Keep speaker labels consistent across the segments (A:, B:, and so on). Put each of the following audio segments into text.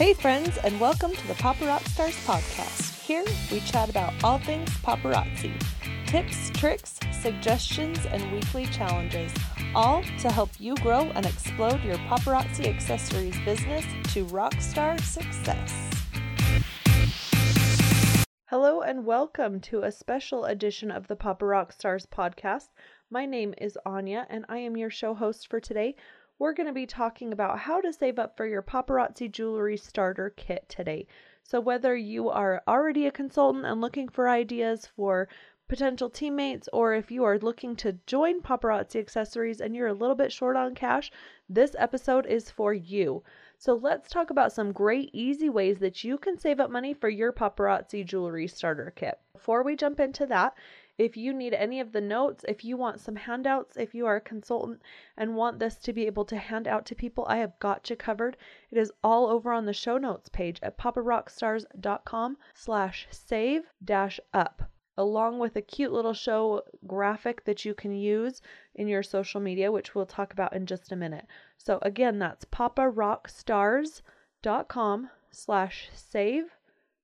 A: Hey, friends, and welcome to the Papa Rock Stars podcast. Here we chat about all things paparazzi tips, tricks, suggestions, and weekly challenges, all to help you grow and explode your paparazzi accessories business to rockstar success. Hello, and welcome to a special edition of the Papa Rock Stars podcast. My name is Anya, and I am your show host for today we're going to be talking about how to save up for your paparazzi jewelry starter kit today. So, whether you are already a consultant and looking for ideas for potential teammates, or if you are looking to join paparazzi accessories and you're a little bit short on cash, this episode is for you. So, let's talk about some great, easy ways that you can save up money for your paparazzi jewelry starter kit. Before we jump into that, if you need any of the notes, if you want some handouts, if you are a consultant and want this to be able to hand out to people, I have got you covered. It is all over on the show notes page at paparockstars.com slash save dash up along with a cute little show graphic that you can use in your social media, which we'll talk about in just a minute. So again, that's paparockstars.com slash save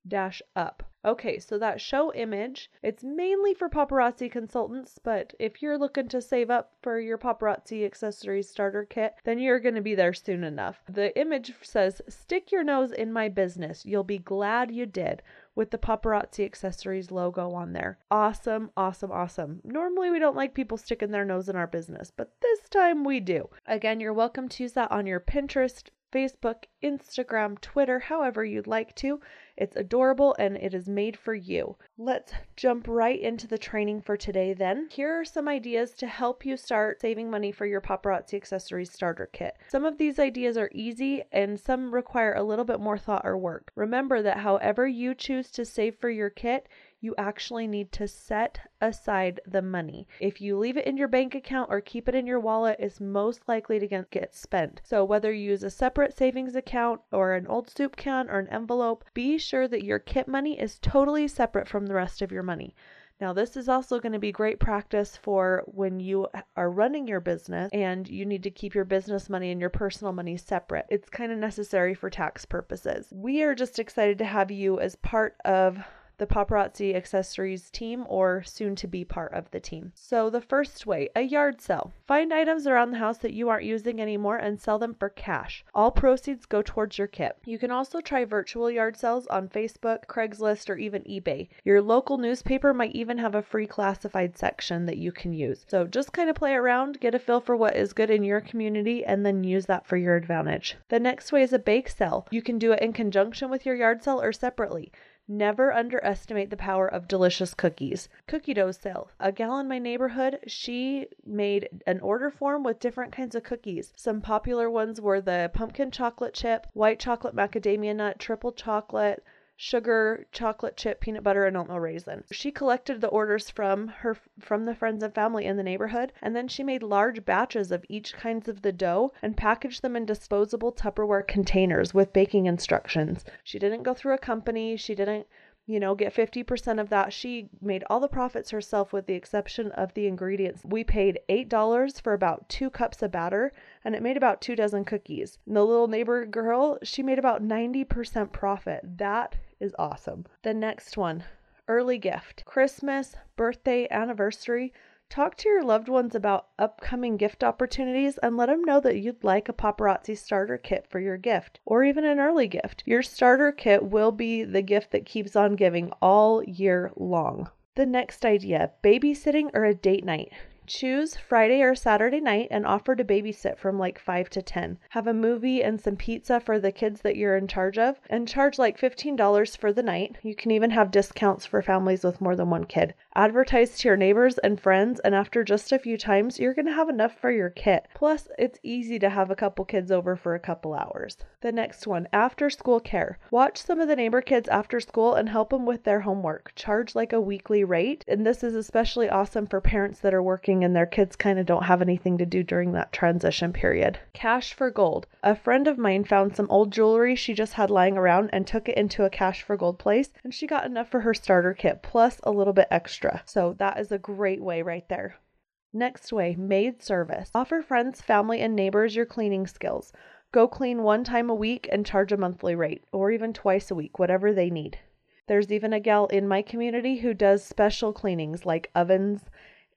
A: dash up. Okay, so that show image, it's mainly for paparazzi consultants, but if you're looking to save up for your paparazzi accessories starter kit, then you're going to be there soon enough. The image says, Stick your nose in my business. You'll be glad you did with the paparazzi accessories logo on there. Awesome, awesome, awesome. Normally, we don't like people sticking their nose in our business, but this time we do. Again, you're welcome to use that on your Pinterest, Facebook, Instagram, Twitter, however you'd like to. It's adorable and it is made for you. Let's jump right into the training for today then. Here are some ideas to help you start saving money for your paparazzi accessories starter kit. Some of these ideas are easy and some require a little bit more thought or work. Remember that however you choose to save for your kit, you actually need to set aside the money. If you leave it in your bank account or keep it in your wallet, it's most likely to get spent. So, whether you use a separate savings account or an old soup can or an envelope, be sure that your kit money is totally separate from the rest of your money. Now, this is also going to be great practice for when you are running your business and you need to keep your business money and your personal money separate. It's kind of necessary for tax purposes. We are just excited to have you as part of the paparazzi accessories team or soon to be part of the team. So, the first way a yard sale. Find items around the house that you aren't using anymore and sell them for cash. All proceeds go towards your kit. You can also try virtual yard sales on Facebook, Craigslist, or even eBay. Your local newspaper might even have a free classified section that you can use. So, just kind of play around, get a feel for what is good in your community, and then use that for your advantage. The next way is a bake sale. You can do it in conjunction with your yard sale or separately. Never underestimate the power of delicious cookies. Cookie dough sale. A gal in my neighborhood, she made an order form with different kinds of cookies. Some popular ones were the pumpkin chocolate chip, white chocolate macadamia nut, triple chocolate, sugar, chocolate chip, peanut butter, and oatmeal raisin. She collected the orders from her from the friends and family in the neighborhood, and then she made large batches of each kinds of the dough and packaged them in disposable Tupperware containers with baking instructions. She didn't go through a company, she didn't you know, get 50% of that. She made all the profits herself with the exception of the ingredients. We paid $8 for about two cups of batter and it made about two dozen cookies. And the little neighbor girl, she made about 90% profit. That is awesome. The next one early gift, Christmas, birthday, anniversary. Talk to your loved ones about upcoming gift opportunities and let them know that you'd like a paparazzi starter kit for your gift or even an early gift. Your starter kit will be the gift that keeps on giving all year long. The next idea babysitting or a date night. Choose Friday or Saturday night and offer to babysit from like 5 to 10. Have a movie and some pizza for the kids that you're in charge of and charge like $15 for the night. You can even have discounts for families with more than one kid. Advertise to your neighbors and friends, and after just a few times, you're going to have enough for your kit. Plus, it's easy to have a couple kids over for a couple hours. The next one after school care. Watch some of the neighbor kids after school and help them with their homework. Charge like a weekly rate, and this is especially awesome for parents that are working and their kids kind of don't have anything to do during that transition period. Cash for gold. A friend of mine found some old jewelry she just had lying around and took it into a cash for gold place, and she got enough for her starter kit plus a little bit extra extra. So that is a great way right there. Next way, maid service. Offer friends, family, and neighbors your cleaning skills. go clean one time a week and charge a monthly rate, or even twice a week, whatever they need. There's even a gal in my community who does special cleanings like ovens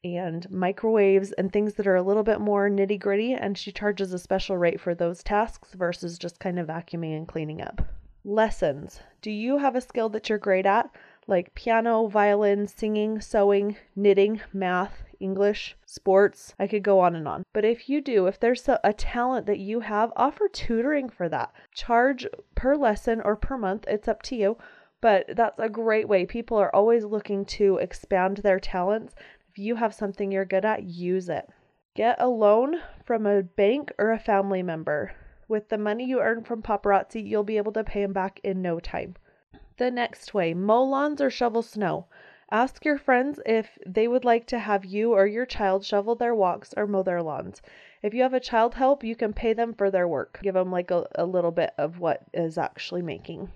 A: and microwaves and things that are a little bit more nitty gritty, and she charges a special rate for those tasks versus just kind of vacuuming and cleaning up. Lessons. Do you have a skill that you're great at, like piano, violin, singing, sewing, knitting, math, English, sports? I could go on and on. But if you do, if there's a, talent that you have, offer tutoring for that. Charge per lesson or per month, it's up to you. But that's a great way. People are always looking to expand their talents you have something you're good at, use it. Get a loan from a bank or a family member. With the money you earn from paparazzi, you'll be able to pay them back in no time. The next way mow lawns or shovel snow. Ask your friends if they would like to have you or your child shovel their walks or mow their lawns. If you have a child help, you can pay them for their work. Give them like a, a little bit of what is actually making.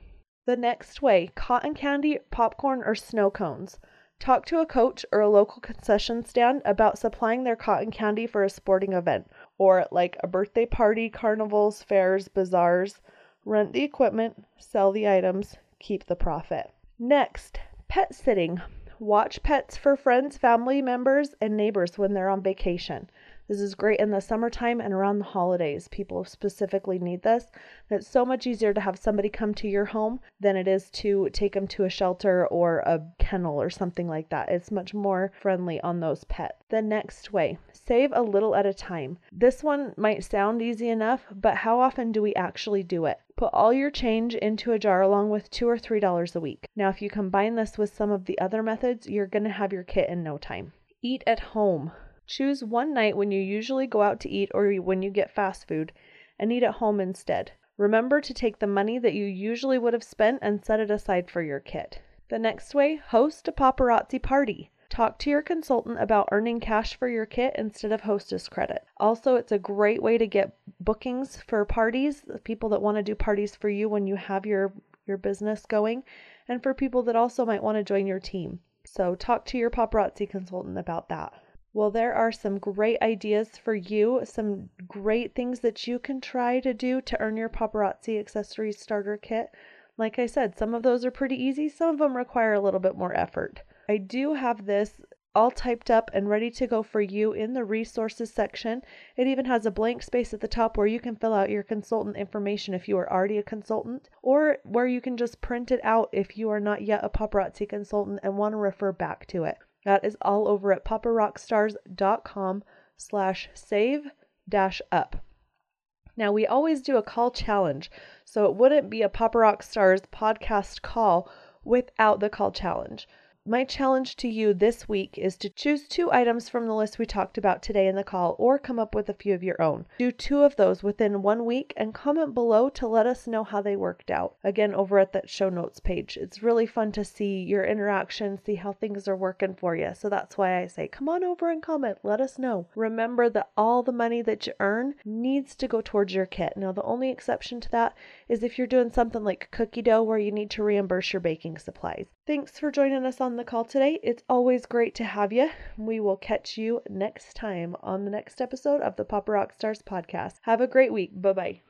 A: The next way cotton candy, popcorn, or snow cones. Talk to a coach or a local concession stand about supplying their cotton candy for a sporting event or like a birthday party, carnivals, fairs, bazaars. Rent the equipment, sell the items, keep the profit. Next, pet sitting. Watch pets for friends, family members, and neighbors when they're on vacation. This is great in the summertime and around the holidays. People specifically need this. it's so much easier to have somebody come to your home than it is to take them to a shelter or a kennel or something like that. It's much more friendly on those pets. The next way, save a little at a time. This one might sound easy enough, but how often do we actually do it? Put all your change into a jar along with two or three dollars a week. Now, if you combine this with some of the other methods, you're going to have your kit in no time. Eat at home. Choose one night when you usually go out to eat or when you get fast food and eat at home instead. Remember to take the money that you usually would have spent and set it aside for your kit. The next way, host a paparazzi party. Talk to your consultant about earning cash for your kit instead of hostess credit. Also, it's a great way to get bookings for parties, people that want to do parties for you when you have your your business going, and for people that also might want to join your team. So, talk to your paparazzi consultant about that. Well, there are some great ideas for you, some great things that you can try to do to earn your paparazzi accessories starter kit. Like I said, some of those are pretty easy, some of them require a little bit more effort. I do have this all typed up and ready to go for you in the resources section. It even has a blank space at the top where you can fill out your consultant information if you are already a consultant, or where you can just print it out if you are not yet a paparazzi consultant and want to refer back to it. That is all over at paparockstars.com slash save dash up. Now, we always do a call challenge, so it wouldn't be a Papa Rock Stars podcast call without the call challenge. My challenge to you this week is to choose two items from the list we talked about today in the call or come up with a few of your own. Do two of those within one week and comment below to let us know how they worked out. Again, over at that show notes page. It's really fun to see your interaction, see how things are working for you. So that's why I say come on over and comment. Let us know. Remember that all the money that you earn needs to go towards your kit. Now, the only exception to that is if you're doing something like cookie dough where you need to reimburse your baking supplies. Thanks for joining us on the call today. It's always great to have you. We will catch you next time on the next episode of the Papa Rock Stars podcast. Have a great week. Bye bye.